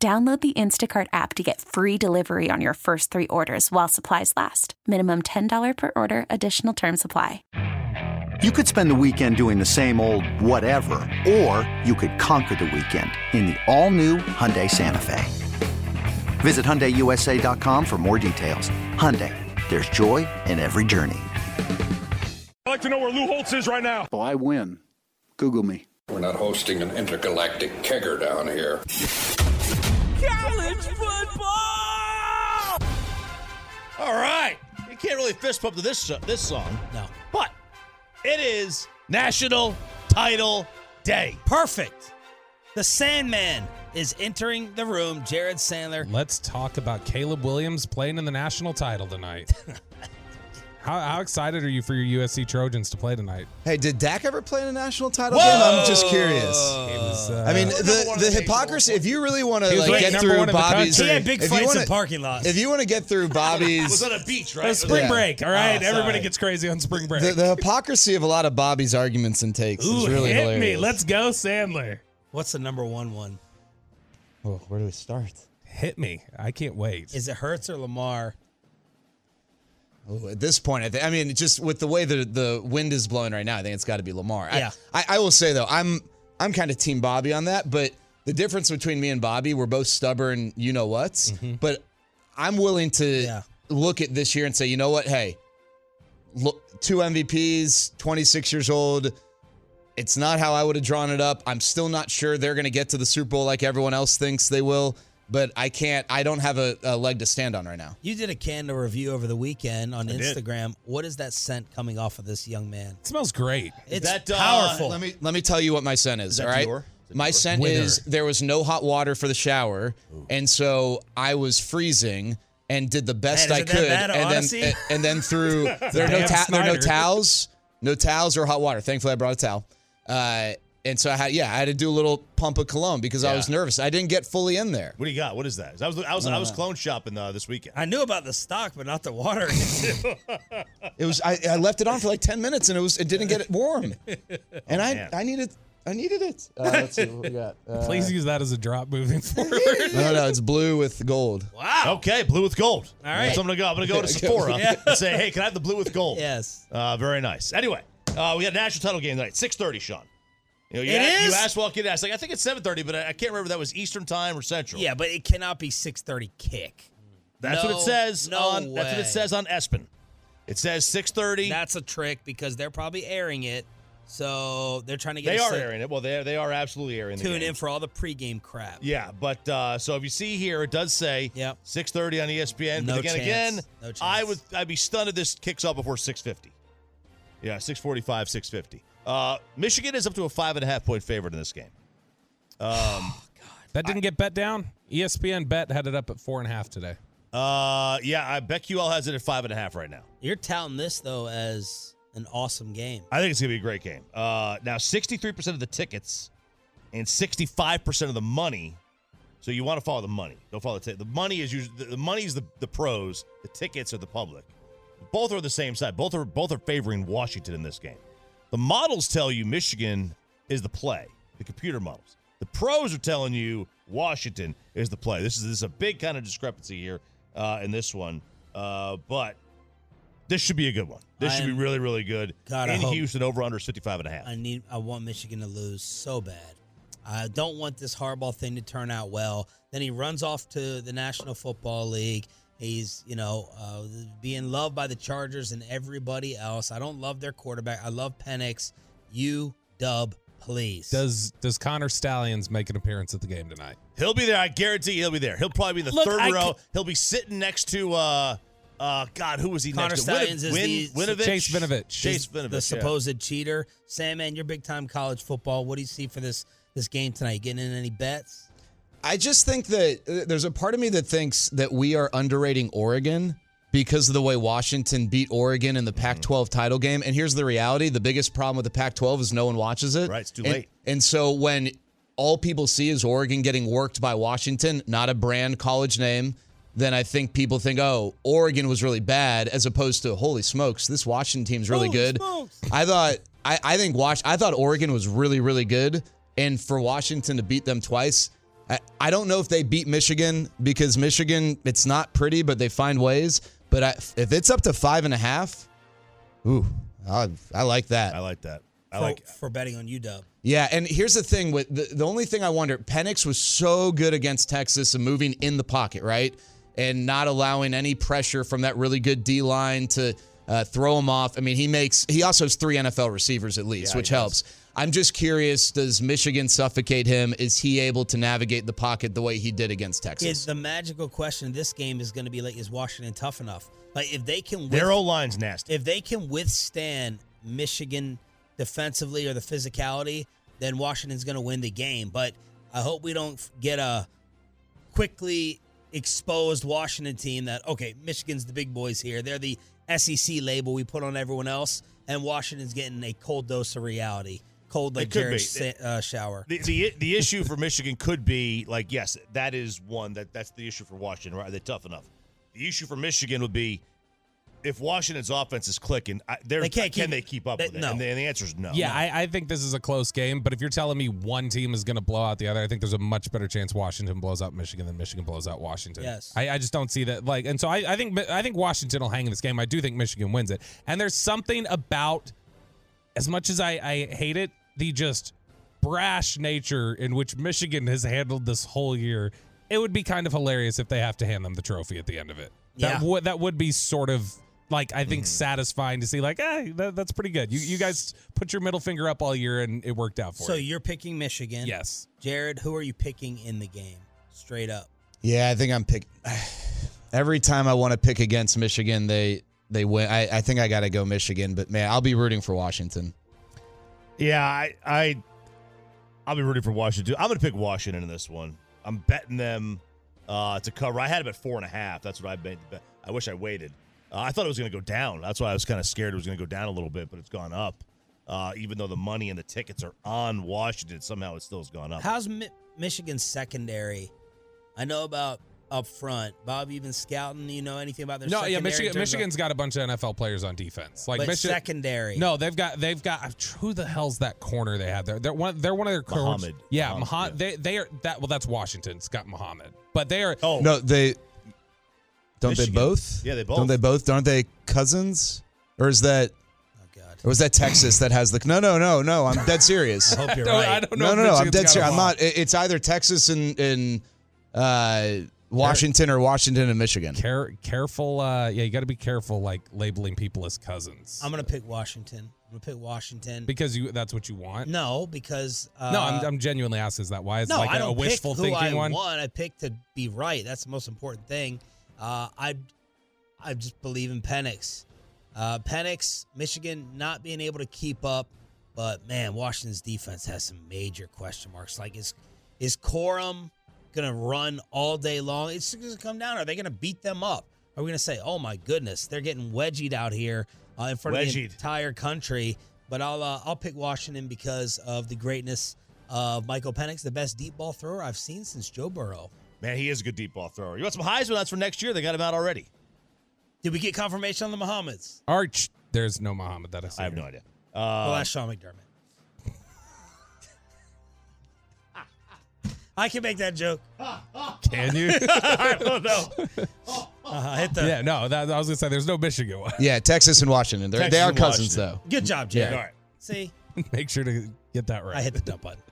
Download the Instacart app to get free delivery on your first three orders while supplies last. Minimum $10 per order, additional term supply. You could spend the weekend doing the same old whatever, or you could conquer the weekend in the all new Hyundai Santa Fe. Visit HyundaiUSA.com for more details. Hyundai, there's joy in every journey. I'd like to know where Lou Holtz is right now. Oh, I win. Google me. We're not hosting an intergalactic kegger down here. College football! All right. You can't really fist pump to this uh, this song. No. But it is National Title Day. Perfect. The Sandman is entering the room. Jared Sandler. Let's talk about Caleb Williams playing in the national title tonight. how, how excited are you for your USC Trojans to play tonight? Hey, did Dak ever play in a national title game? I'm just curious. was, uh, I mean, the the hypocrisy. If you really want to like get through one in the Bobby's. He had big fights wanna- in parking lots. If you want to get through Bobby's, was on a beach, right? spring Yeah. break, all right? Oh, Everybody gets crazy on spring break. the, the hypocrisy of a lot of Bobby's arguments and takes Ooh, is really hit hilarious. me. Let's go, Sandler. What's the number one one? Oh, where do we start? Hit me. I can't wait. Is it Hurts or Lamar? Oh, at this point, I, think, I mean, just with the way the the wind is blowing right now, I think it's got to be Lamar. I- Yeah. I, I, will say though, I'm I'm kind of team Bobby on that, but the difference between me and Bobby, we're both stubborn, you know what's, mm-hmm. but I'm willing to Yeah. look at this year and say, you know what, hey, look, two MVPs, 26 years old. It's not how I would have drawn it up. I'm still not sure they're going to get to the Super Bowl like everyone else thinks they will, but I can't. I don't have a, a leg to stand on right now. You did a candle review over the weekend on did. Instagram. What is that scent coming off of this young man? It smells great. It's that, uh, powerful. Let me let me tell you what my scent is. that all right, Dior? Is my scent Winter. is there was no hot water for the shower, and so I was freezing and did the best Man, I is that could, bad, and Odyssey? then and then through there are no ta- there are no towels, no towels or hot water. Thankfully, I brought a towel. Uh, and so I had yeah I had to do a little pump of cologne because I Yeah. was nervous. I didn't get fully in there. What do you got? What is that? I was I was I was clone shopping uh, this weekend. I knew about the stock, but not the water. It was I, I left it on for like ten minutes and it was it didn't get it warm, and I man. I needed I needed it. Uh, let's see what we got. Uh, Please use that as a drop moving forward. no no it's blue with gold. wow. Okay, blue with gold. All right. So I'm gonna go. I'm gonna go to Sephora and say, hey, can I have the blue with gold? Yes. Uh, very nice. Anyway, uh, we got a national title game tonight, 6:30, Sean. You know, you, It asked, you is? kid asked like I think it's 7:30, but I, I can't remember if that was Eastern time or Central. Yeah, but it cannot be 6:30 kick. that's what it says no on. That's what it says on ESPN. It says 6:30. That's a trick because they're probably airing it. So they're trying to get They are airing it. Well, they they are absolutely airing. Tune in for all the pregame crap. Yeah, but uh, so if you see here, it does say Yep. 6:30 on E ESPN. No but again, chance. again, No chance. I would I'd be stunned if this kicks off before 6:50. Yeah, 6:45, 6:50. Uh, Michigan is up to a five and a half point favorite in this game. Um, that didn't get bet down. ESPN bet had it up at four and a half today. uh, yeah, I bet BetQL has it at five and a half right now. You're touting this though as an awesome game. I think it's gonna be a great game. Uh, now 63% of the tickets and 65% of the money. So you want to follow the money. Don't follow the ticket. The money is usually the, the money is the, the pros. The tickets are the public. Both are the same side. Both are both are favoring Washington in this game. The models tell you Michigan is the play. The computer models. The pros are telling you Washington is the play. This is this is a big kind of discrepancy here uh, in this one. Uh, but this should be a good one. This I should be am- really, really good. God, I in hope- Houston, over under is 55 and a half. I need. I want Michigan to lose so bad. I don't want this Harbaugh thing to turn out well. Then he runs off to the National Football League. He's, you know, uh, being loved by the Chargers and everybody else. I don't love their quarterback. I love Penix. You dub, please. Does does Connor Stalions make an appearance at the game tonight? He'll be there. I guarantee he'll be there. He'll probably be in the Look, third I row. c- he'll be sitting next to uh uh God, who was he Connor next to? Stalions is Win, the- Winovich? Chase Winovich. Chase the yeah. supposed cheater. Sam, man, you're big time college football. What do you see for this this game tonight? Getting in any bets? I just think that uh, there's a part of me that thinks that we are underrating Oregon because of the way Washington beat Oregon in the Mm-hmm. Pac 12 title game. And here's the reality the biggest problem with the Pac 12 is no one watches it. Right, it's too And- late. And so when all people see is Oregon getting worked by Washington, not a brand college name, then I think people think, oh, Oregon was really bad, as opposed to holy smokes, this Washington team's really Holy good. smokes. I thought I, I think Wash I thought Oregon was really, really good. And for Washington to beat them twice, I, I don't know if they beat Michigan because Michigan, it's not pretty, but they find ways. But I, if it's up to five and a half, ooh, I, I like that. I like that. I for, like. for betting on UW. Yeah, and here's the thing with the, the only thing I wonder, Penix was so good against Texas and moving in the pocket, right? And not allowing any pressure from that really good D line to uh, throw him off. I mean, he makes he also has three NFL receivers at least, Yeah, which helps. does. Helps. I'm just curious, does Michigan suffocate him? Is he able to navigate the pocket the way he did against Is Texas? the magical question in this game is going to be like, is Washington tough enough? Like, if they can, Their with- O line's nasty. if they can withstand Michigan defensively or the physicality, then Washington's going to win the game. But I hope we don't get a quickly exposed Washington team that okay, Michigan's the big boys here. They're the SEC label we put on everyone else, and Washington's getting a cold dose of reality, cold like It Jared's sa- uh, shower. The, the the issue for Michigan could be like yes, that is one that that's the issue for Washington. Right? They're they tough enough? The issue for Michigan would be if Washington's offense is clicking. I, they're, They can't can keep- they keep up they- with it? no. And the, and the answer is no. Yeah, I, I think this is a close game, but if you're telling me one team is going to blow out the other, I think there's a much better chance Washington blows out Michigan than Michigan blows out Washington. Yes. I, I just don't see that. Like, and so I, I think I think Washington will hang in this game. I do think Michigan wins it. And there's something about, as much as I, I hate it, the just brash nature in which Michigan has handled this whole year. It would be kind of hilarious if they have to hand them the trophy at the end of it. That Yeah. would that would be sort of like I think hmm. satisfying to see like, hey, that, that's pretty good. You you guys put your middle finger up all year and it worked out for So you. So you're picking Michigan. Yes. Jared, who are you picking in the game? Straight up. Yeah, I think I'm pick. Every time I want to pick against Michigan, they they win. I, I think I got to go Michigan, but man, I'll be rooting for Washington. Yeah, I, I, I'll be rooting for Washington. I'm going to pick Washington in this one. I'm betting them uh, to cover. I had them at four and a half. That's what I made. bet. I wish I waited. Uh, I thought it was going to go down. That's why I was kind of scared it was going to go down a little bit, but it's gone up. Uh, even though the money and the tickets are on Washington, somehow it still has gone up. How's Mi- Michigan's secondary? I know about up front. Bob, you been scouting? You know anything about their No, secondary? yeah, Michigan. terms of- Michigan's got a bunch of NFL players on defense. Like but Michigan. secondary. No, they've got they've got who the hell's that corner they have there? They're one. They're one of their corners. Muhammad. Yeah, Muhammad, Muhammad. They they are that. Well, that's Washington. Scott Muhammad. But they are. oh, No, they don't Michigan. they both? Yeah, they both. Don't they both? Aren't they cousins? Or is that Oh God. or was that Texas that has the? No, no, no, no. I'm dead serious. I hope you're I don't, right. I don't know. no, no, no. I'm dead serious. I'm not. It's either Texas and and uh, Washington or Washington and Michigan. Care, careful. Uh, yeah, you got to be careful, like labeling people as cousins. I'm gonna pick Washington. I'm gonna pick Washington. because you that's what you want. no, because uh, no, I'm, I'm genuinely asking. Is that why? It's no, like I a, don't a wishful pick who thinking I one. want. I pick to be right. That's the most important thing. Uh, I I just believe in Penix. Uh, Penix, Michigan not being able to keep up, but man, Washington's defense has some major question marks. Like is is Corum gonna run all day long? It's gonna come down. Are they gonna beat them up? Are we gonna say, oh my goodness, they're getting wedgied out here uh, in front of the entire country? But I'll uh, I'll pick Washington because of the greatness of Michael Penix, the best deep ball thrower I've seen since Joe Burrow. Man, he is a good deep ball thrower. You want some Heisman? That's for next year. They got him out already. Did we get confirmation on the Muhammad's? Arch. There's no Muhammad that I see. I have no idea. well, Uh, that's Sean McDermott. I can make that joke. Can you? I don't know. Uh, hit the yeah, no. That, I was gonna say there's no Michigan one. Yeah, Texas and Washington. They're, they are and cousins Washington. though. good job, Jared. All right. See, Make sure to get that right. I hit the dump button.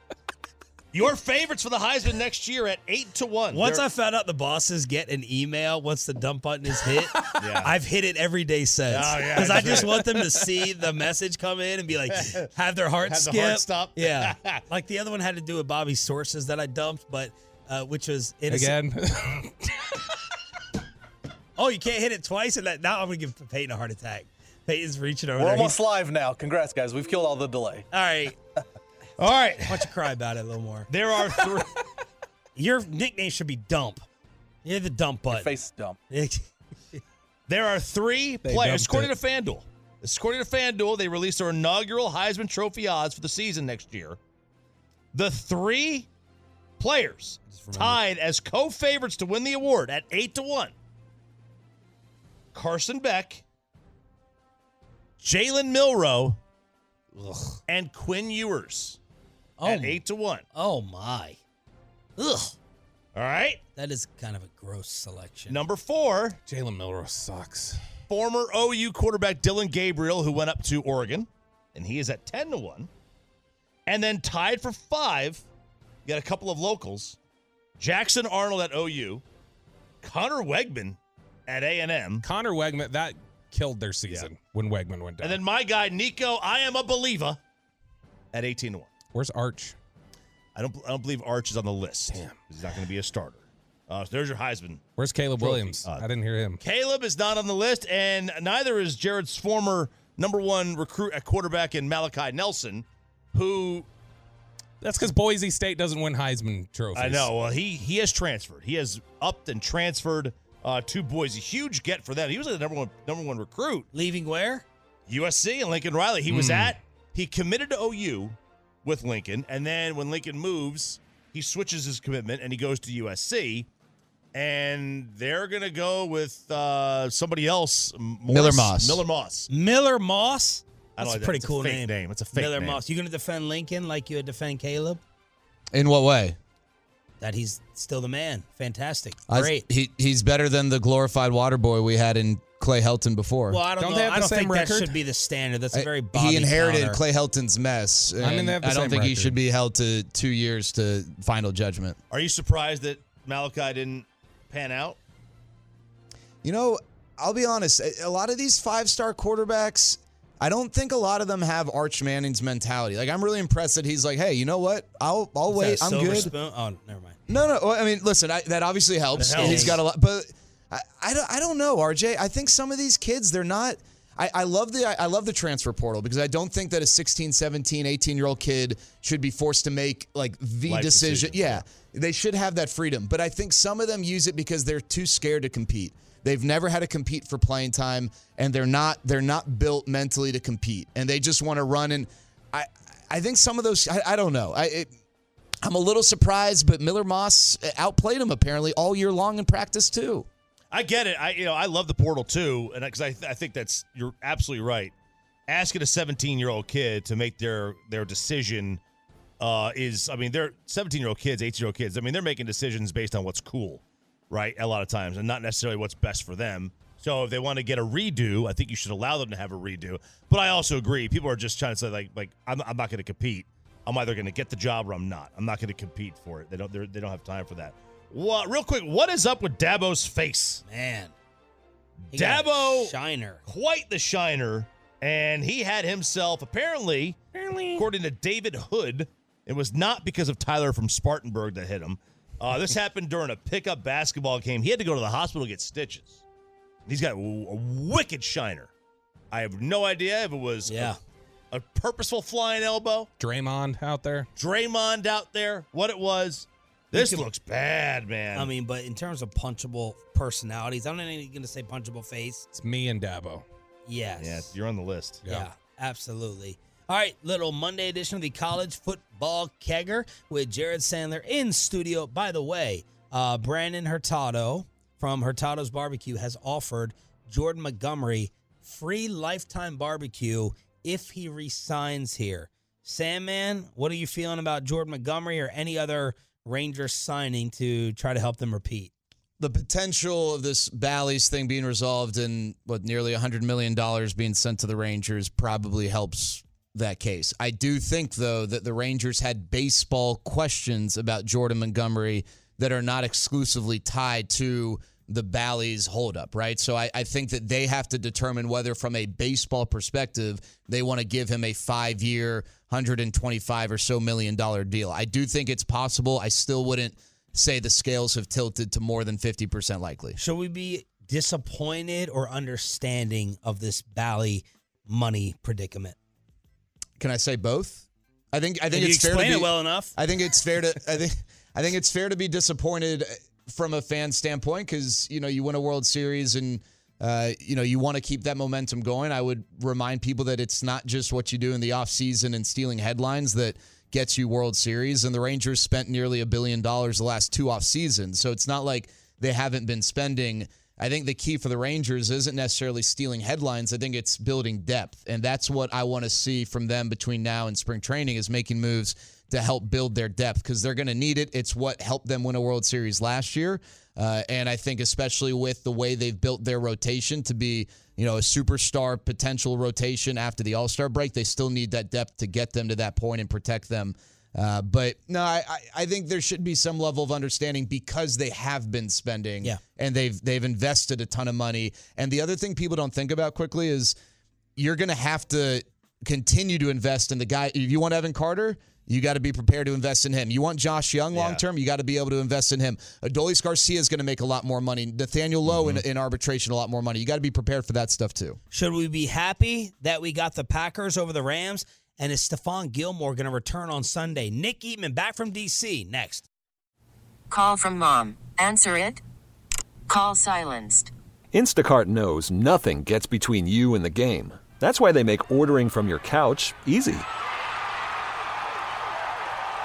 Your favorites for the Heisman next year at eight to one. Once They're- I found out the bosses get an email once the dump button is hit, Yeah. I've hit it every day since. Oh, yeah, Because I sure. just want them to see the message come in and be like, have their heart Have the skip. heart stop. Yeah. like the other one had to do with Bobby's sources that I dumped, but uh, which was innocent. Again, Oh, you can't hit it twice, and that now I'm gonna give Peyton a heart attack. Peyton's reaching over We're there. almost He's- live now. Congrats, guys. We've killed all the delay. all right. All right. Why don't you cry about it a little more? There are three. Your nickname should be Dump. You're the dump butt. Face dump. There are three They players, dumped according to FanDuel. According to FanDuel, they released their inaugural Heisman Trophy odds for the season next year. The three players tied as co-favorites to win the award at eight to one. Carson Beck, Jalen Milroe, and Quinn Ewers Oh, at eight to one. oh my. Ugh. All right. That is kind of a gross selection. Number four, Jalen Milroe sucks. former OU quarterback Dillon Gabriel, who went up to Oregon, and he is at 10 to 1. And then tied for five, you got a couple of locals Jackson Arnold at OU, Conner Weigman at A&M, Conner Weigman, that killed their season when Weigman went down. and then my guy Nico, I am a believer, at 18 to 1. Where's Arch? I don't, I don't believe Arch is on the list. Damn. He's not going to be a starter. Uh, so there's your Heisman. Where's Caleb Trophy. Williams? Uh, I didn't hear him. Caleb is not on the list, and neither is Jared's former number one recruit at quarterback in Malachi Nelson, who That's because Boise State doesn't win Heisman trophies. I know well, he he has transferred. He has upped and transferred uh, to Boise. Huge get for them. He was the number one number one recruit. Leaving where? USC and Lincoln Riley. He was Hmm. at he committed to OU with Lincoln, and then when Lincoln moves, he switches his commitment and he goes to USC. And they're gonna go with uh, somebody else. M- Miller Moss. Miller Moss. Miller Moss. That's like a that. pretty It's a cool fake name. name. It's a fake Miller name. Moss. You gonna defend Lincoln like you would defend Caleb? In what way? That he's still the man. Fantastic. I- Great. he he's better than the glorified water boy we had in Clay Helton before. well, I don't, Don't know. they have I the don't same think record? that should be the standard. That's a I- very Bobby he inherited Connor. Clay Helton's mess. I mean, they have the I don't same think he record. should be held to two years to final judgment. Are you surprised that Malachi didn't pan out? You know, I'll be honest. A a lot of these five star quarterbacks, I don't think a lot of them have Arch Manning's mentality. Like, I'm really impressed that he's like, hey, you know what? I'll I'll Is wait. that a I'm silver good. Spoon? Oh, never mind. No, no. well, I mean, listen, I, that obviously helps. It helps. He's got a lot, but I, I, don't, I don't know, RJ. I think some of these kids, they're not. I, I love the I, love the transfer portal because I don't think that a 16, 17, 18 year old kid should be forced to make like the Life decision. decisions, Yeah, they should have that freedom. But I think some of them use it because they're too scared to compete. They've never had to compete for playing time, and they're not they're not built mentally to compete, and they just want to run. And I I think some of those I, I don't know. I it, I'm a little surprised, but Miller Moss outplayed him apparently all year long in practice too. I get it. I you know I love the portal too, and because I, I think that's you're absolutely right. Asking a 17 year old kid to make their their decision uh, is I mean they're 17 year old kids, 18 year old kids. I mean they're making decisions based on what's cool, right? A lot of times, and not necessarily what's best for them. So if they want to get a redo, I think you should allow them to have a redo. But I also agree, people are just trying to say like like I'm, I'm not going to compete. I'm either going to get the job or I'm not. I'm not going to compete for it. They don't they don't have time for that. What real quick? What is up with Dabo's face? Man. He Dabo, Shiner. quite the shiner, and he had himself apparently, according to David Hood, it was not because of Tyler from Spartanburg that hit him. Uh, this happened during a pickup basketball game. He had to go to the hospital to get stitches. He's got a, a wicked shiner. I have no idea if it was Yeah. a, a purposeful flying elbow, Draymond out there. Draymond out there, what it was. This could- looks bad, man. I mean, but in terms of punchable personalities, I'm not even going to say punchable face. It's me and Dabo. Yes. yeah, you're on the list. Yeah, absolutely. All right, little Monday edition of the college football kegger with Jared Sandler in studio. By the way, uh, Brandon Hurtado from Hurtado's Barbecue has offered Jordan Montgomery free lifetime barbecue if he resigns here. Sandman, what are you feeling about Jordan Montgomery or any other Rangers signing to try to help them repeat? The potential of this Bally's thing being resolved and what nearly $100 million being sent to the Rangers probably helps that case. I do think, though, that the Rangers had baseball questions about Jordan Montgomery that are not exclusively tied to the Bally's holdup, right? So I, I think that they have to determine whether, from a baseball perspective, they want to give him a five year, 125 or so million dollar deal. I do think it's possible. I still wouldn't say the scales have tilted to more than 50% likely. Should we be disappointed or understanding of this Bally money predicament? Can I say both? I think I think Did it's fair to be, it well enough? I think it's fair to I think I think it's fair to be disappointed from a fan standpoint because you know you win a World Series and uh, you know you want to keep that momentum going. I would remind people that it's not just what you do in the offseason and stealing headlines that gets you World Series. And the Rangers spent nearly a billion dollars the last two off seasons, so it's not like they haven't been spending. I think the key for the Rangers isn't necessarily stealing headlines. I think it's building depth, and that's what I want to see from them between now and spring training is making moves to help build their depth because they're going to need it. It's what helped them win a World Series last year. Uh, and I think, especially with the way they've built their rotation to be, you know, a superstar potential rotation after the All Star break, they still need that depth to get them to that point and protect them. Uh, but no, I, I think there should be some level of understanding because they have been spending, Yeah. and they've they've invested a ton of money. And the other thing people don't think about quickly is you're going to have to continue to invest in the guy. If you want Evan Carter, you got to be prepared to invest in him. You want Josh Jung long term, you got to be able to invest in him. Adolis Garcia is going to make a lot more money. Nathaniel Lowe in, mm-hmm. in arbitration, a lot more money. You got to be prepared for that stuff too. Should we be happy that we got the Packers over the Rams? And is Stephon Gilmore going to return on Sunday? Nick Eatman back from D.C. next. Call from mom. Answer it. Call silenced. Instacart knows nothing gets between you and the game. That's why they make ordering from your couch easy.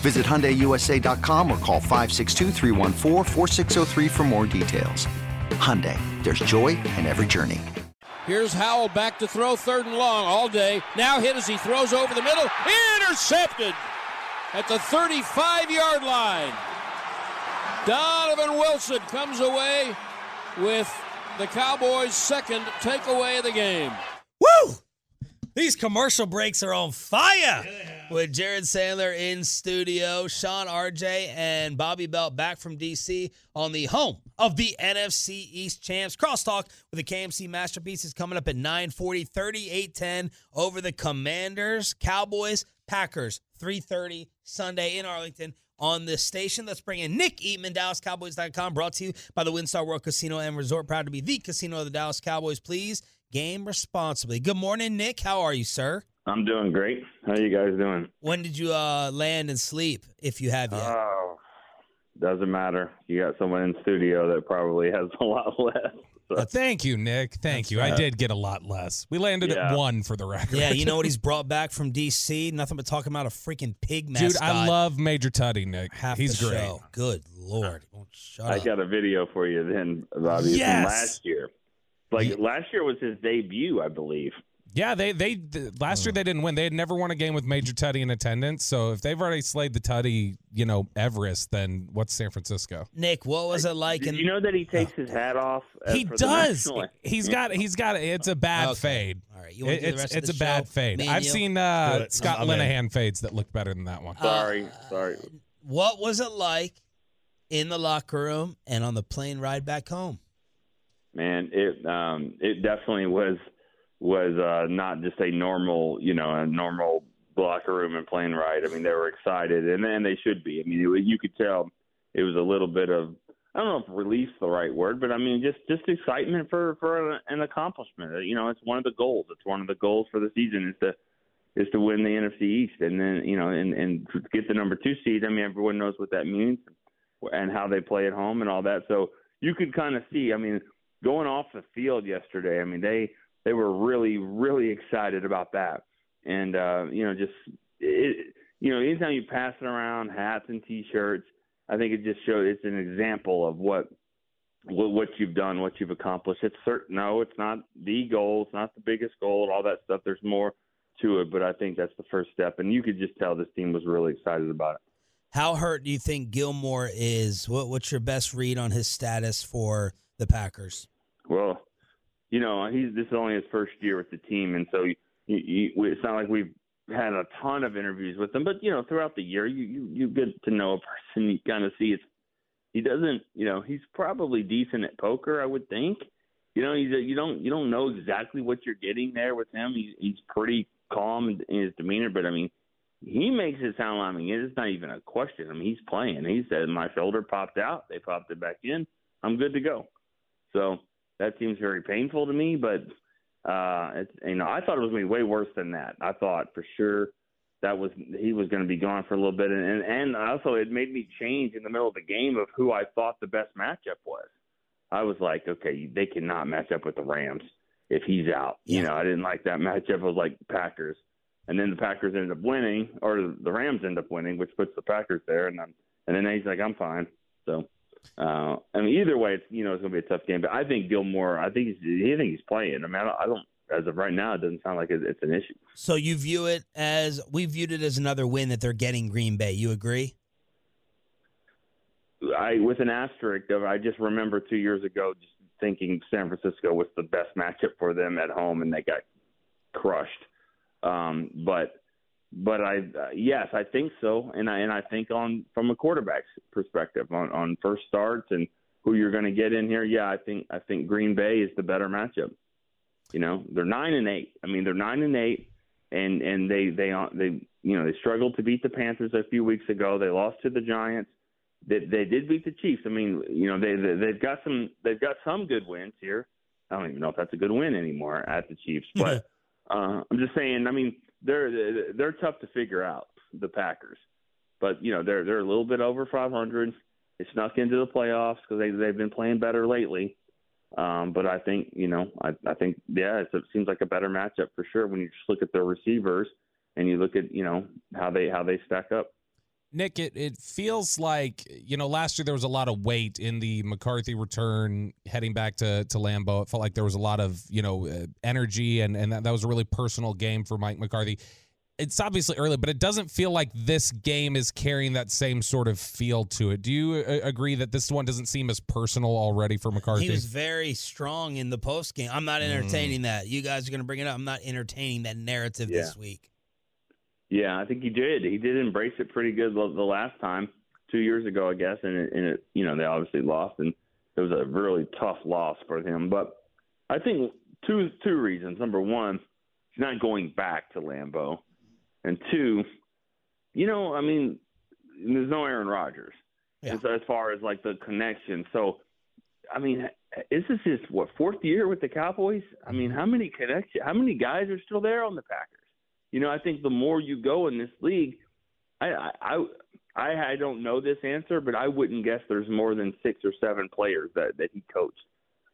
Visit HyundaiUSA.com or call 562-314-4603 for more details. Hyundai, there's joy in every journey. Here's Howell back to throw third and long all day. Now hit as he throws over the middle. Intercepted at the 35 yard line. Donovan Wilson comes away with the Cowboys' second takeaway of the game. Woo! These commercial breaks are on fire. With Jared Sandler in studio, Sean RJ and Bobby Belt back from DC on the home of the NFC East champs. Crosstalk with the KMC Masterpieces coming up at 940, 3810 over the Commanders, Cowboys, Packers, 330 Sunday in Arlington on this station. Let's bring in Nick Eatman, DallasCowboys.com, brought to you by the Windstar World Casino and Resort. Proud to be the casino of the Dallas Cowboys. Please game responsibly. Good morning, Nick. How are you, sir? I'm doing great. How are you guys doing? When did you uh, land and sleep, if you have yet? Oh, doesn't matter. You got someone in studio that probably has a lot less. So. Uh, thank you, Nick. Thank you. I did get a lot less. We landed Yeah. at one for the record. yeah, you know what he's brought back from D.C.? Nothing but talking about a freaking pig mascot. Dude, I love Major Tuddy, Nick. half He's great. show. Good lord! Oh, shut I up. got a video for you then, Bobby, Yes! from last year. Like last year was his debut, I believe. Yeah, they they last year they didn't win. They had never won a game with Major Tuddy in attendance. So if they've already slayed the Tuddy, you know, Everest, then what's San Francisco? Nick, what was it like? Did in, you know that he takes his hat off? uh, He for does. national- He's got. He's got. It's a bad Okay. fade. All right, you wanna It- do the it's rest of it's the a bad fade. Me I've seen uh. Scott I'm in. Linehan fades that looked better than that one. Sorry, sorry. What was it like in the locker room and on the plane ride back home? Man, it um it definitely was was uh not just a normal, you know, a normal locker room and plane ride. I mean, they were excited and and they should be. I mean, it, you could tell it was a little bit of I don't know if relief's the right word, but I mean just just excitement for for an, an accomplishment. You know, it's one of the goals. It's one of the goals for the season is to is to win the NFC East and then, you know, and and get the number 2 seed. I mean, everyone knows what that means and how they play at home and all that. So you could kind of see, I mean, going off the field yesterday. I mean, they they were really really excited about that, and uh, you know, just it, you know, anytime you pass it around hats and t-shirts, I think it just shows it's an example of what what, you've done, what you've accomplished. It's certain. No, it's not the goal. It's not the biggest goal all that stuff. There's more to it, but I think that's the first step. And you could just tell this team was really excited about it. How hurt do you think Gilmore is? What, what's your best read on his status for the Packers? Well, you know, he's this is only his first year with the team, and so you, you, it's not like we've had a ton of interviews with him. But you know, throughout the year, you you, you get to know a person. You kind of see it's he doesn't. You know, he's probably decent at poker, I would think. You know, he's a, you don't you don't know exactly what you're getting there with him. He's he's pretty calm in, his demeanor, but I mean, he makes it sound like I mean it's not even a question. I mean he's playing. He said my shoulder popped out. They popped it back in. I'm good to go. So that seems very painful to me, but uh it's you know I thought it was going to be way worse than that. I thought for sure that was he was going to be gone for a little bit, and and, and also it made me change in the middle of the game of who I thought the best matchup was. I was like, okay, they cannot match up with the Rams if he's out. Yeah. You know, I didn't like that matchup. I was like Packers, and then the Packers ended up winning, or the Rams end up winning, which puts the Packers there, and then and then he's like, I'm fine. So. Uh, I mean, either way, it's you know it's going to be a tough game. But I think Gilmore, I think he's, I think he's playing. I mean, I don't, I don't as of right now, it doesn't sound like it's an issue. So you view it as we viewed it as another win that they're getting Green Bay. You agree? I with an asterisk of I just remember two years ago just thinking San Francisco was the best matchup for them at home, and they got crushed. Um, but but I uh, yes, I think so, and I and I think on from a quarterback's perspective on on first starts and who you're going to get in here. Yeah, I think I think Green Bay is the better matchup. You know, they're nine and eight. I mean, they're nine and eight, and and they they they you know they struggled to beat the Panthers a few weeks ago. They lost to the Giants. They, they did beat the Chiefs. I mean, you know, they, they they've got some they've got some good wins here. I don't even know if that's a good win anymore at the Chiefs, but uh, I'm just saying. I mean, they're they're tough to figure out the Packers, but you know they're they're a little bit over 500. They snuck into the playoffs because they they've been playing better lately. Um, but I think you know I I think yeah it seems like a better matchup for sure when you just look at their receivers and you look at you know how they how they stack up. Nick, it, it feels like, you know, last year there was a lot of weight in the McCarthy return heading back to, to Lambeau. It felt like there was a lot of, you know, uh, energy, and, and that, that was a really personal game for Mike McCarthy. It's obviously early, but it doesn't feel like this game is carrying that same sort of feel to it. Do you uh, agree that this one doesn't seem as personal already for McCarthy? He was very strong in the post game. I'm not entertaining mm. that. You guys are going to bring it up. I'm not entertaining that narrative yeah. this week. Yeah, I think he did. He did embrace it pretty good the last time, two years ago, I guess, and it, and it you know they obviously lost, and it was a really tough loss for him. But I think two two reasons. Number one, he's not going back to Lambeau, and two, you know, I mean, there's no Aaron Rodgers yeah. as, as far as like the connection. So, I mean, is this his what fourth year with the Cowboys? I mean, mm-hmm. how many connection? How many guys are still there on the Packers? You know, I think the more you go in this league, I I I, I don't know this answer, but I wouldn't guess there's more than six or seven players that that he coached,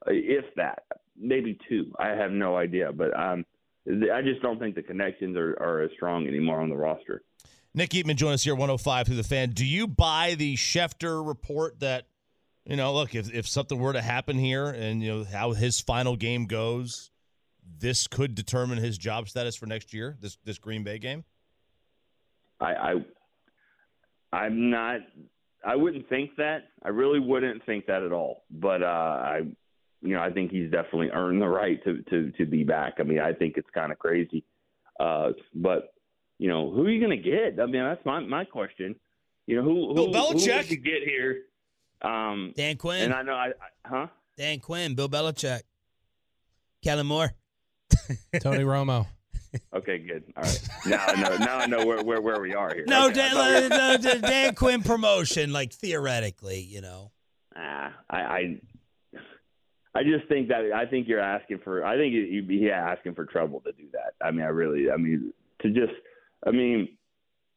uh, if that, maybe two. I have no idea, but um, I just don't think the connections are, are as strong anymore on the roster. Nick Eatman join us here 105 through the fan. Do you buy the Schefter report that, you know, look, if, if something were to happen here and, you know, how his final game goes, this could determine his job status for next year. This this Green Bay game. I, I I'm not. I wouldn't think that. I really wouldn't think that at all. But uh, I, you know, I think he's definitely earned the right to to to be back. I mean, I think it's kind of crazy. Uh, but you know, who are you going to get? I mean, that's my my question. You know, who Bill who, Belichick who you get here? Um, Dan Quinn. And I know, I, I huh? Dan Quinn, Bill Belichick, Kellen Moore. Tony Romo. Okay, good. All right. Now I know. Now I know where where, where we are here. No, okay, Dan, no, Dan, Dan Quinn promotion, like theoretically, you know. Ah, I, I, I just think that I think you're asking for. I think you'd be yeah, asking for trouble to do that. I mean, I really. I mean, to just. I mean,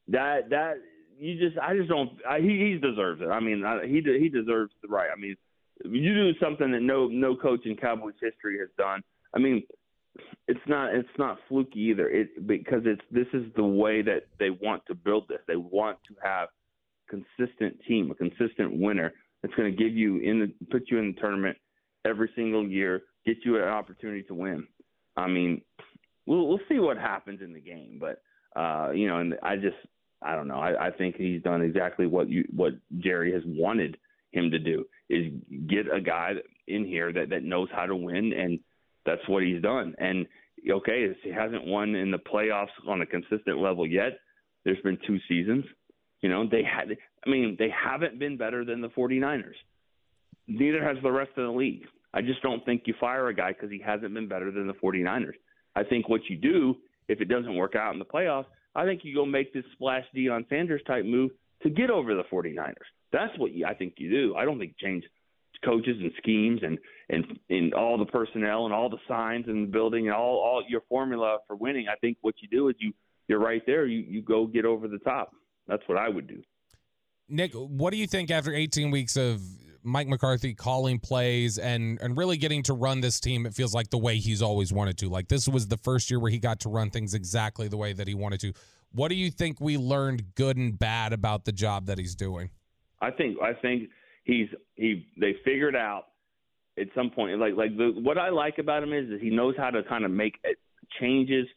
that that you just. I just don't. I, he he deserves it. I mean, I, he he deserves the right. I mean, you do something that no no coach in Cowboys history has done. I mean, it's not it's not fluky either. It because it's this is the way that they want to build this. They want to have consistent team, a consistent winner that's going to give you in the put you in the tournament every single year, get you an opportunity to win. I mean, we'll we'll see what happens in the game, but uh, you know, and I just I don't know. I, I think he's done exactly what you what Jerry has wanted him to do is get a guy in here that that knows how to win, and that's what he's done. And okay, he hasn't won in the playoffs on a consistent level yet. There's been two seasons. You know, they had. I mean, they haven't been better than the 49ers. Neither has the rest of the league. I just don't think you fire a guy because he hasn't been better than the 49ers. I think what you do if it doesn't work out in the playoffs, I think you go make this splash Deion Sanders type move to get over the 49ers. That's what you, I think you do. I don't think change coaches and schemes and and and all the personnel and all the signs in the building and all all your formula for winning. I think what you do is you you're right there. You you go get over the top. That's what I would do. Nick, what do you think after 18 weeks of Mike McCarthy calling plays and and really getting to run this team? It feels like the way he's always wanted to. Like this was the first year where he got to run things exactly the way that he wanted to. What do you think we learned good and bad about the job that he's doing? I think I think he's he they figured out at some point like like the what I like about him is that he knows how to kind of make uh, changes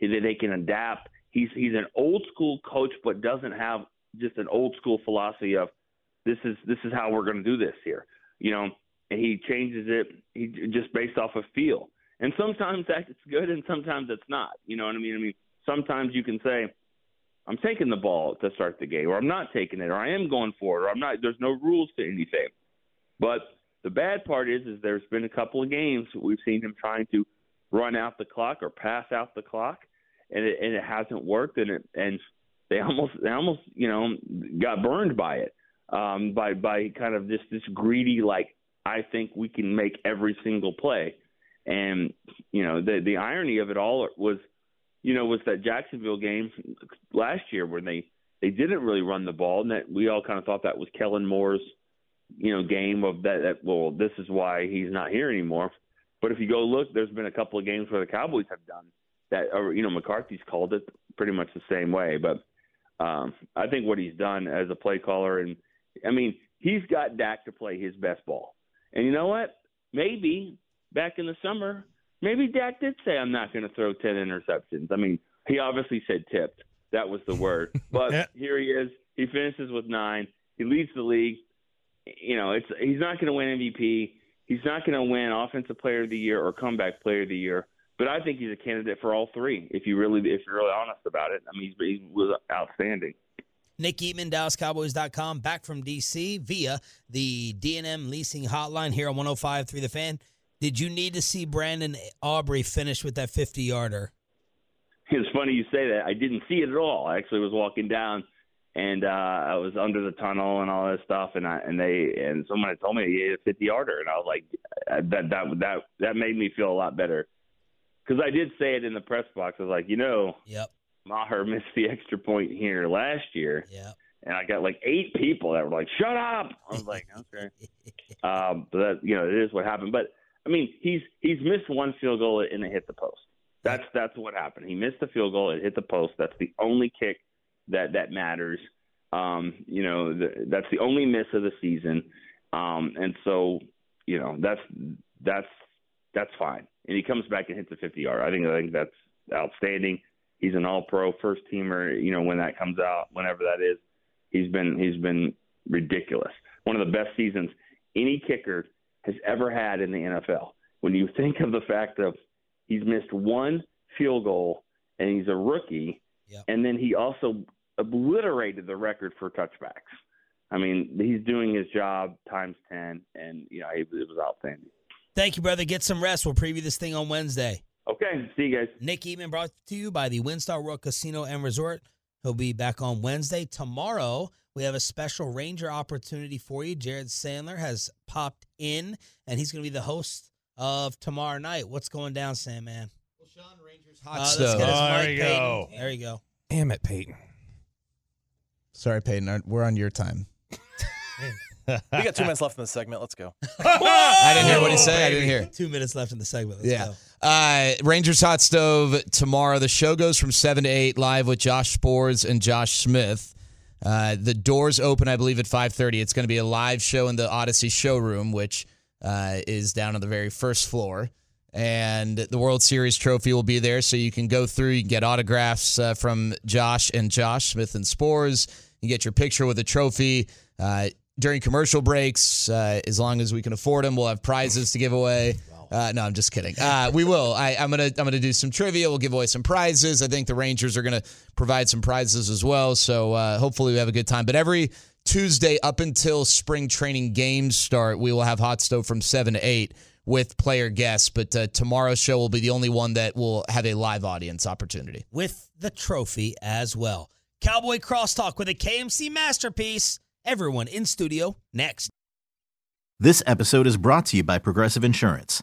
that they can adapt. He's he's an old school coach, but doesn't have just an old school philosophy of this is this is how we're going to do this here. You know, and he changes it he just based off of feel. And sometimes that's good, and sometimes it's not. You know what I mean? I mean, sometimes you can say, I'm taking the ball to start the game, or I'm not taking it, or I am going for it, or I'm not. There's no rules to anything. But the bad part is, is there's been a couple of games we've seen him trying to run out the clock or pass out the clock, and it, and it hasn't worked, and it and they almost they almost you know got burned by it, um, by by kind of this this greedy like I think we can make every single play, and you know the the irony of it all was you know, was that Jacksonville game last year where they they didn't really run the ball, and that we all kind of thought that was Kellen Moore's, you know, game of that. that well, this is why he's not here anymore. But if you go look, there's been a couple of games where the Cowboys have done that, or you know, McCarthy's called it pretty much the same way. But um, I think what he's done as a play caller, and I mean, he's got Dak to play his best ball. And you know what? Maybe back in the summer, maybe Dak did say I'm not going to throw 10 interceptions. I mean, he obviously said tipped. That was the word. But Yeah. here he is. He finishes with 9. He leads the league. You know, it's he's not going to win MVP. He's not going to win offensive player of the year or comeback player of the year. But I think he's a candidate for all three. If you really, if you're really honest about it, I mean, he's, he was outstanding. Nick Eatman, DallasCowboys.com, back from D.C. via the D&M Leasing Hotline here on 105.3 The Fan. Did you need to see Brandon Aubrey finish with that 50-yarder? It's funny you say that. I didn't see it at all. I actually was walking down, and uh, I was under the tunnel and all that stuff, and I and they and someone had told me he had a 50 yarder, and I was like, uh, that that that that made me feel a lot better because I did say it in the press box. I was like, you know, Yep. Maher missed the extra point here last year. Yeah. And I got like eight people that were like, "Shut up!" I was like, "Okay." um, but that you know, it is what happened. But I mean, he's he's missed one field goal and it hit the post. That's that's what happened. He missed the field goal. It hit the post. That's the only kick that that matters. Um, you know, the, that's the only miss of the season. Um, and so, you know, that's that's that's fine. And he comes back and hits a 50 yard. I think I think that's outstanding. He's an All Pro first teamer. You know, when that comes out, whenever that is, he's been he's been ridiculous. One of the best seasons any kicker has ever had in the NFL. When you think of the fact of he's missed one field goal and he's a rookie, and then he also obliterated the record for touchbacks. I mean, he's doing his job times ten, and you know it, it was outstanding. Thank you, brother. Get some rest. We'll preview this thing on Wednesday. Okay, see you guys. Nick Eatman brought to you by the Windstar World Casino and Resort. He'll be back on Wednesday. Tomorrow, we have a special Ranger opportunity for you. Jared Sandler has popped in, and he's going to be the host of tomorrow night. What's going down, Sandman? Well, Sean Ranger's hot let's stove. Oh, there mic, you Peyton. go. There you go. Damn it, Peyton. Sorry, Peyton. We're on your time. We got two minutes left in the segment. Let's go. I didn't hear what he said. I didn't hear. Two minutes left in the segment. Let's yeah. go. Uh, Rangers Hot Stove tomorrow. The show goes from 7 to 8 live with Josh Spores and Josh Smith. Uh, the doors open, I believe, at 5.30. It's going to be a live show in the Odyssey showroom, which uh, is down on the very first floor. And the World Series trophy will be there, so you can go through. You can get autographs uh, from Josh and Josh Smith and Sborz. You get your picture with the trophy. Uh, during commercial breaks, uh, as long as we can afford them, we'll have prizes to give away. Uh, no, I'm just kidding. Uh, we will. I, I'm gonna I'm gonna do some trivia. We'll give away some prizes. I think the Rangers are gonna provide some prizes as well. So uh, hopefully we have a good time. But every Tuesday up until spring training games start, we will have hot stove from seven to eight with player guests. But uh, tomorrow's show will be the only one that will have a live audience opportunity. With the trophy as well. Cowboy Crosstalk with a KMC masterpiece. Everyone in studio next. This episode is brought to you by Progressive Insurance.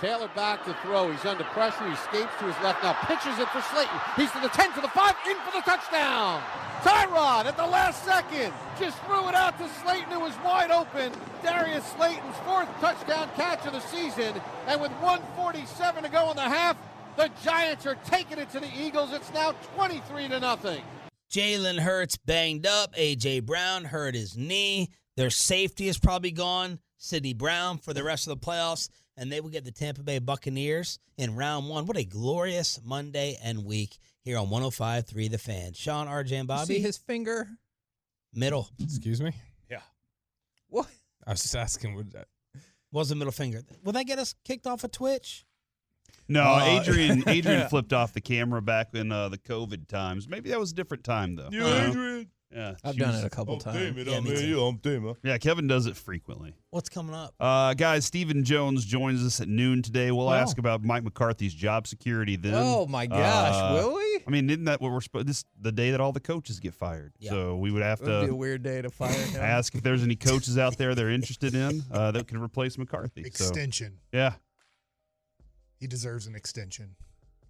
Taylor back to throw. He's under pressure. He escapes to his left now. Pitches it for Slayton. He's to the 10, to the 5, in for the touchdown. Tyrod at the last second just threw it out to Slayton, who was wide open. Darius Slayton's fourth touchdown catch of the season. And with 147 to go in the half, the Giants are taking it to the Eagles. It's now 23 to nothing. Jalen Hurts banged up. A.J. Brown hurt his knee. Their safety is probably gone. Sidney Brown for the rest of the playoffs. And they will get the Tampa Bay Buccaneers in round one. What a glorious Monday and week here on 105.3 The Fan. Shan, RJ, and Bobby. See his finger? Middle. Excuse me? Yeah. What? I was just asking. Would that, Was the middle finger. Will that get us kicked off of Twitch? No, Uh, Adrian. Adrian flipped off the camera back in uh, the COVID times. Maybe that was a different time though. Yeah, Uh, Yeah, I've done was- it a couple times. Yeah, me too. Yeah, Kevin does it frequently. What's coming up? Uh, guys, Stephen Jones joins us at noon today. We'll Wow. ask about Mike McCarthy's job security then. Oh, my gosh, Uh, will we? I mean, isn't that what we're supposed? This the day that all the coaches get fired. Yeah. So we would have It would be a to weird day to fire him. ask if there's any coaches out there they're interested in uh, that can replace McCarthy. So, Extension. yeah, He deserves an extension.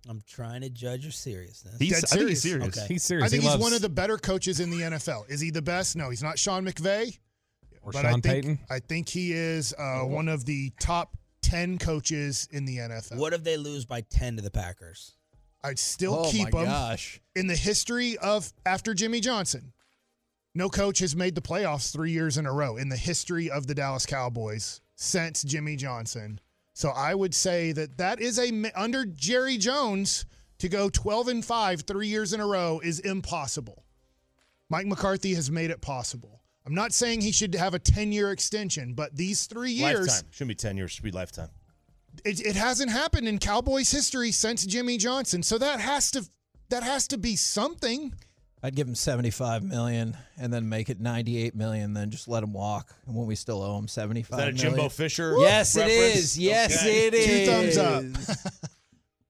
I'm trying to judge your seriousness. he's. Dead I think he's serious. serious. Okay. he's serious. I think he he's loves, one of the better coaches in the NFL. Is he the best? No, he's not Sean McVay. or but Sean I think, Payton. I think he is uh, one of the top 10 coaches in the NFL. What if they lose by 10 to the Packers? I'd still oh keep my him gosh. in the history of after Jimmy Johnson. No coach has made the playoffs three years in a row in the history of the Dallas Cowboys since Jimmy Johnson. So I would say that that is a under Jerry Jones to go 12 and 5 three years in a row is impossible. Mike McCarthy has made it possible. I'm not saying he should have a 10 year extension, but these three years, Lifetime. Shouldn't be 10 years. Should be lifetime. it, it hasn't happened in Cowboys history since Jimmy Johnson. So that has to that has to be something. I'd give him 75 million and then make it 98 million, then just let him walk. And when we still owe him 75 Is that a Jimbo million. Fisher? Yes, it reference? is. Yes, Okay. it Two is. thumbs up.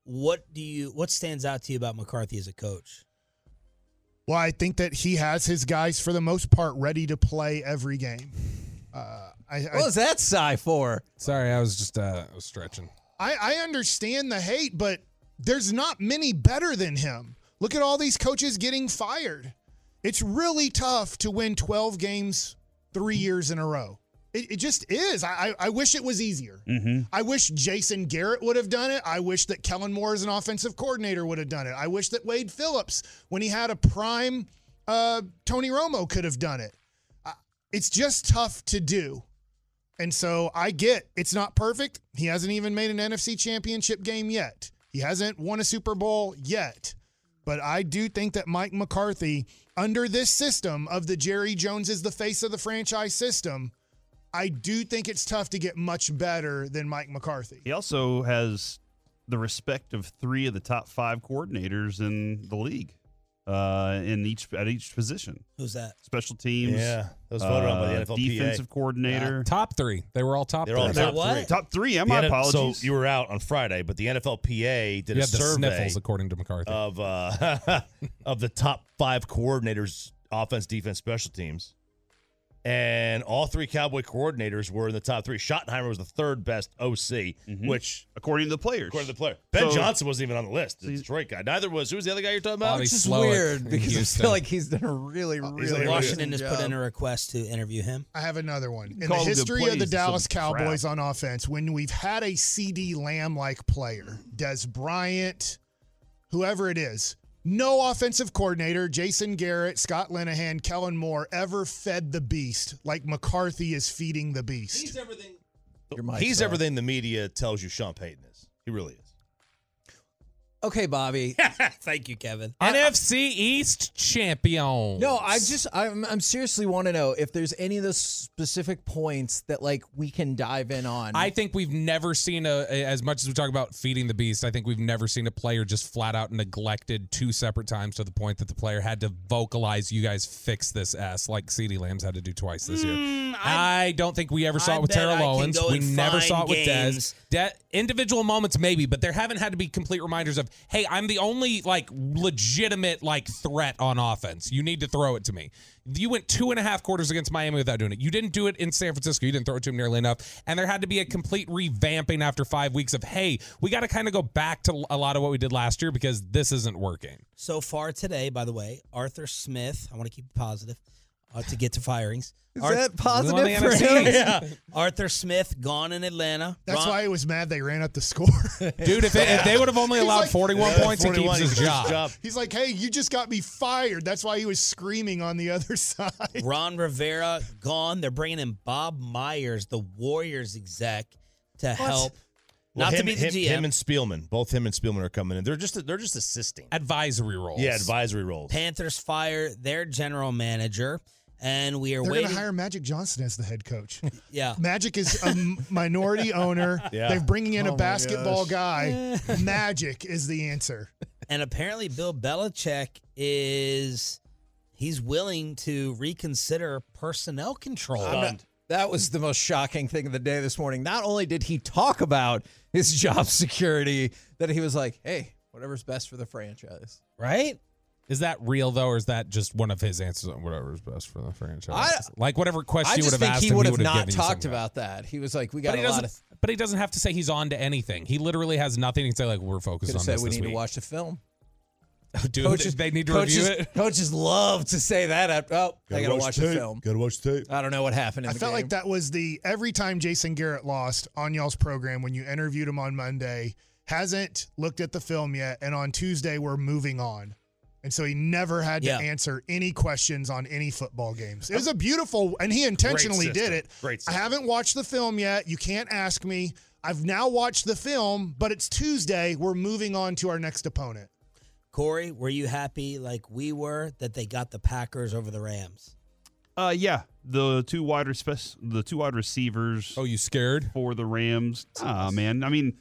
What do you what stands out to you about McCarthy as a coach? Well, I think that he has his guys for the most part ready to play every game. Uh, I, What I, was that sigh for? Sorry, I was just uh, I was stretching. I, I understand the hate, but there's not many better than him. Look at all these coaches getting fired. It's really tough to win 12 games three years in a row. It, it just is. I, I wish it was easier. Mm-hmm. I wish Jason Garrett would have done it. I wish that Kellen Moore as an offensive coordinator would have done it. I wish that Wade Phillips, when he had a prime uh, Tony Romo, could have done it. It's just tough to do. And so I get it's not perfect. He hasn't even made an NFC championship game yet. He hasn't won a Super Bowl yet. But I do think that Mike McCarthy, under this system of the Jerry Jones is the face of the franchise system, I do think it's tough to get much better than Mike McCarthy. He also has the respect of three of the top five coordinators in the league, uh, in each at each position. Who's that? Special teams. Yeah, that was voted on by the uh, NFLPA. Defensive coordinator. Top three. They were all top They're three. all top three. Top three. Yeah, my N- apologies. So you were out on Friday, but the NFLPA did You a had the survey sniffles, according to McCarthy. of uh, of the top five coordinators, offense, defense, special teams, and all three Cowboy coordinators were in the top three. Schottenheimer was the third best OC, mm-hmm. which according to the players, according to the player, Ben So- Johnson wasn't even on the list. The Detroit guy. Neither was. Who was the other guy you're talking about? Which is weird because I feel like he's done a really, really Washington has put in a request to interview him. I have another one. In Call the them good history of the Dallas some crap. Cowboys on offense, when we've had a CeeDee Lamb like player, Dez Bryant, whoever it is, no offensive coordinator, Jason Garrett, Scott Linehan, Kellen Moore, ever fed the beast like McCarthy is feeding the beast. He's everything. He's everything the media tells you Sean Payton is. He really is. Okay, Bobby. Thank you, Kevin. NFC East champion. No, I just I'm I'm seriously want to know if there's any of those specific points that like we can dive in on. I think we've never seen a, a- as much as we talk about feeding the beast. I think we've never seen a player just flat out neglected two separate times to the point that the player had to vocalize, "You guys fix this s," like CeeDee Lamb's had to do twice this year. Mm, I, don't think we ever saw I it with Terrell can Owens. go We never saw it with games. Dez. De- individual moments maybe, but there haven't had to be complete reminders of, "Hey, I'm the only like legitimate like threat on offense. You need to throw it to me." You went two and a half quarters against Miami without doing it. You didn't do it in San Francisco. You didn't throw it to him nearly enough. And there had to be a complete revamping after five weeks of, hey, we got to kind of go back to a lot of what we did last year because this isn't working. So far today, by the way, Arthur Smith. I want to keep it positive uh, to get to firings. Is Arth- that positive for the him? Yeah. Arthur Smith gone in Atlanta. That's Ron- why he was mad they ran up the score. Dude, if, it, if they would have only allowed like- 41 Yeah, points, he 41, keeps his he keeps his job. job. He's like, hey, you just got me fired. That's why he was screaming on the other side. Ron Rivera gone. They're bringing in Bob Myers, the Warriors exec, to help. Well, Not him, to be the him, GM. him and Spielman, both him and Spielman are coming in. They're just they're just assisting. Advisory roles. Yeah, advisory roles. Panthers fire their general manager, and we are They're going to hire Magic Johnson as the head coach. yeah, Magic is a m- minority owner. Yeah. They're bringing in Oh a my basketball gosh. guy. Magic is the answer. and apparently Bill Belichick is he's willing to reconsider personnel control. I'm not- that was the most shocking thing of the day this morning. Not only did he talk about his job security, that he was like, "Hey, whatever's best for the franchise." right? Is that real, though, or is that just one of his answers on whatever's best for the franchise? I- like, whatever question I you would have think asked he him, would he have would not talked about that. He was like, "We got But a lot of." But he doesn't have to say he's on to anything. He literally has nothing. He can say like, "We're focused on said this we this need week." to watch the film. Dude, Coaches- they need to coaches, review it. Coaches love to say that. At, oh, I got to watch the film. Gotta watch the tape. I don't know what happened. In I the felt game. like that was the every time Jason Garrett lost on y'all's program when you interviewed him on Monday, hasn't looked at the film yet, and on Tuesday we're moving on. And so he never had to Yeah. answer any questions on any football games. It was a beautiful, and he intentionally did it. Great I haven't watched the film yet. You can't ask me. I've now watched the film, but it's Tuesday. We're moving on to our next opponent. Corey, were you happy like we were that they got the Packers over the Rams? Uh, yeah, the two wide respe- the two wide receivers. Oh, you scared? for the Rams? Ah, man. I mean,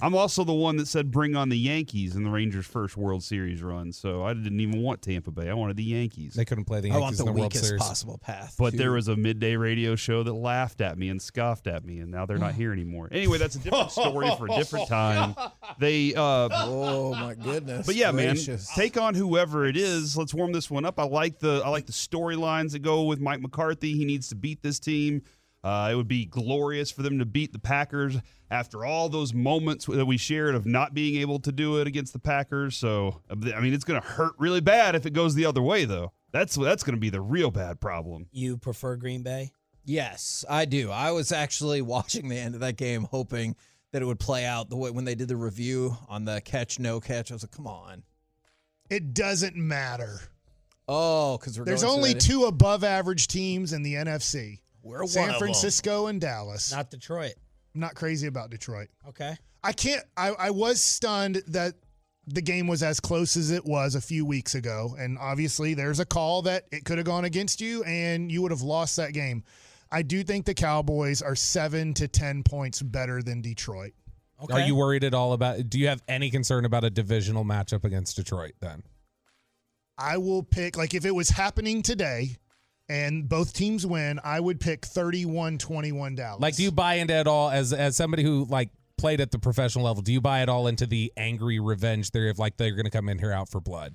I'm also the one that said bring on the Yankees in the Rangers' first World Series run. So I didn't even want Tampa Bay. I wanted the Yankees. They couldn't play the I want Yankees the in the World weakest Series. possible path. But to- there was a midday radio show that laughed at me and scoffed at me, and now they're not here anymore. Anyway, that's a different story for a different time. They, uh, Oh my goodness! but yeah, gracious. man, take on whoever it is. Let's warm this one up. I like the I like the storylines that go with Mike McCarthy. He needs to beat this team. Uh, it would be glorious for them to beat the Packers after all those moments that we shared of not being able to do it against the Packers. So I mean, it's going to hurt really bad if it goes the other way, though. That's that's going to be the real bad problem. You prefer Green Bay? Yes, I do. I was actually watching the end of that game, hoping that it would play out the way when they did the review on the catch no catch. I was like, come on. It doesn't matter. Oh, because we're There's going to only that- two above average teams in the NFC. We're San one of 'em. Francisco and Dallas. Not Detroit. I'm not crazy about Detroit. Okay. I can't. I, I was stunned that the game was as close as it was a few weeks ago, and obviously there's a call that it could have gone against you, and you would have lost that game. I do think the Cowboys are seven to ten points better than Detroit. Okay. Are you worried at all about? Do you have any concern about a divisional matchup against Detroit? Then I will pick like if it was happening today, and both teams win, I would pick 31-21 Dallas. Like, do you buy into it all as as somebody who like played at the professional level? Do you buy it all into the angry revenge theory of like they're going to come in here out for blood?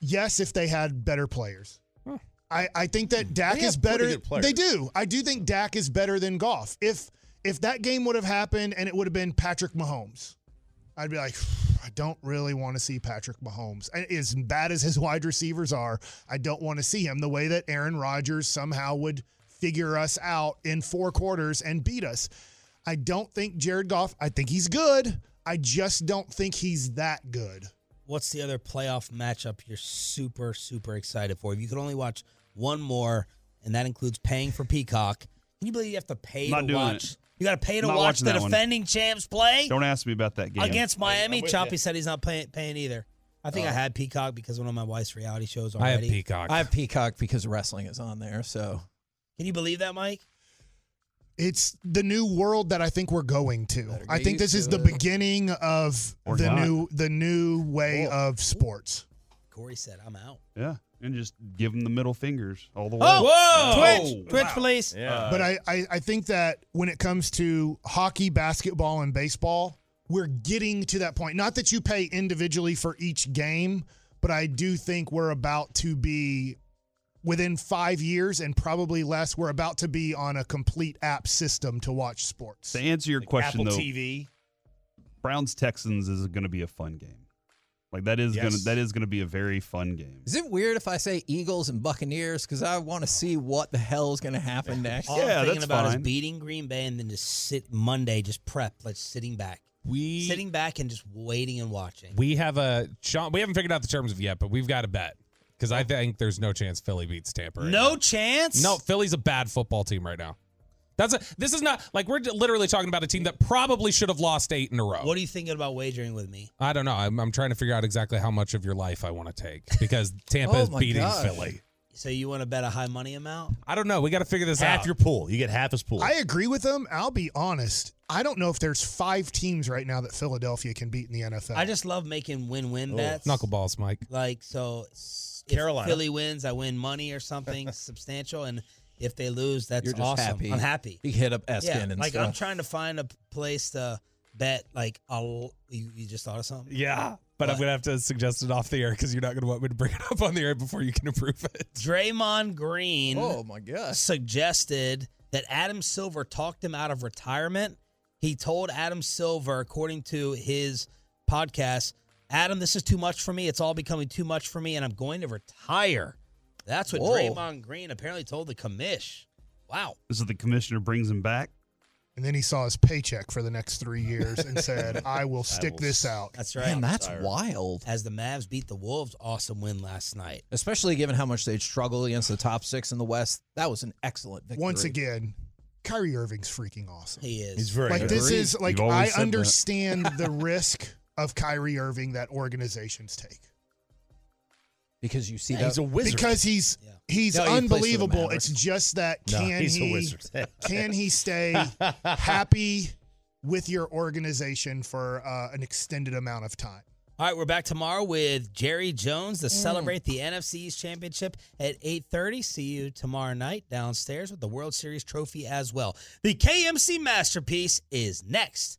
Yes, if they had better players. I, I think that Dak They is better. good. They do. I do think Dak is better than Goff. If if that game would have happened and it would have been Patrick Mahomes, I'd be like, I don't really want to see Patrick Mahomes. As bad as his wide receivers are, I don't want to see him the way that Aaron Rodgers somehow would figure us out in four quarters and beat us. I don't think Jared Goff, I think he's good. I just don't think he's that good. What's the other playoff matchup you're super, super excited for? If you could only watch one more, and that includes paying for Peacock, can you believe you have to pay Not to doing watch? it. You got to pay to Not watch watching the that one. defending champs play Don't ask me about that game. against Miami. with Choppy you. said he's not paying, paying either. I think I had Peacock because one of my wife's reality shows I have. Peacock. I have Peacock because wrestling is on there. So Can you believe that, Mike? it's the new world that I think we're going to. I get think this used is to the it. beginning of Or the not. new the new way of sports. Corey said, "I'm out." Yeah, and just give them the middle fingers all the way. Oh, Whoa! Twitch, Twitch, police. Yeah. Uh, but I, I I think that when it comes to hockey, basketball, and baseball, we're getting to that point. Not that you pay individually for each game, but I do think we're about to be within five years and probably less. We're about to be on a complete app system to watch sports. To answer your question Apple though, TV. Browns Texans is going to be a fun game. Like that is gonna that is gonna be a very fun game. is it weird if I say Eagles and Buccaneers because I want to see what the hell is going to happen next? All Yeah, I'm thinking that's about is fine. beating Green Bay and then just sit Monday, just prep, like sitting back, We sitting back and just waiting and watching. we have a Shan, we haven't figured out the terms of yet, but we've got a bet because I think there's no chance Philly beats Tampa. right no now. chance. no, Philly's a bad football team right now. That's a. This is not like we're literally talking about a team that probably should have lost eight in a row. What are you thinking about wagering with me? I don't know. I'm, I'm trying to figure out exactly how much of your life I want to take because Tampa Oh is beating gosh. Philly. So you want to bet a high money amount? I don't know. We got to figure this Half out. Half your pool. You get half his pool. I agree with them. I'll be honest. I don't know if there's five teams right now that Philadelphia can beat in the NFL. I just love making win-win Oh, bets. Knuckleballs, Mike. Like so, if Carolina. Philly wins, I win money or something substantial, and if they lose, that's You're just awesome. happy. I'm happy. You hit up Eskin Yeah, and like stuff. I'm trying to find a place to bet. Like I'll. You, you just thought of something? Yeah, but I'm What? gonna have to suggest it off the air because you're not gonna want me to bring it up on the air before you can approve it. Draymond Green. oh my gosh. suggested that Adam Silver talked him out of retirement. He told Adam Silver, according to his podcast, Adam, this is too much for me. It's all becoming too much for me, and I'm going to retire. That's what Whoa. Draymond Green apparently told the commish. Wow. This is the commissioner brings him back. and then he saw his paycheck for the next three years and said, "I will stick will this out." That's right. Man, that's Sorry. wild. As the Mavs beat the Wolves, awesome win last night. Especially given how much they'd struggled against the top six in the West. That was an excellent victory. Once again, Kyrie Irving's freaking awesome. He is. He's very like good. this is like I understand the risk of Kyrie Irving that organizations take because you see Yeah, that. he's a wizard. because he's Yeah. he's No, he plays for the unbelievable. Mavericks. It's just that can he's a he can he stay happy with your organization for uh, an extended amount of time? All right, we're back tomorrow with Jerry Jones to celebrate the NFC's Championship at 8:30. See you tomorrow night downstairs with the World Series trophy as well. The KMC masterpiece is next.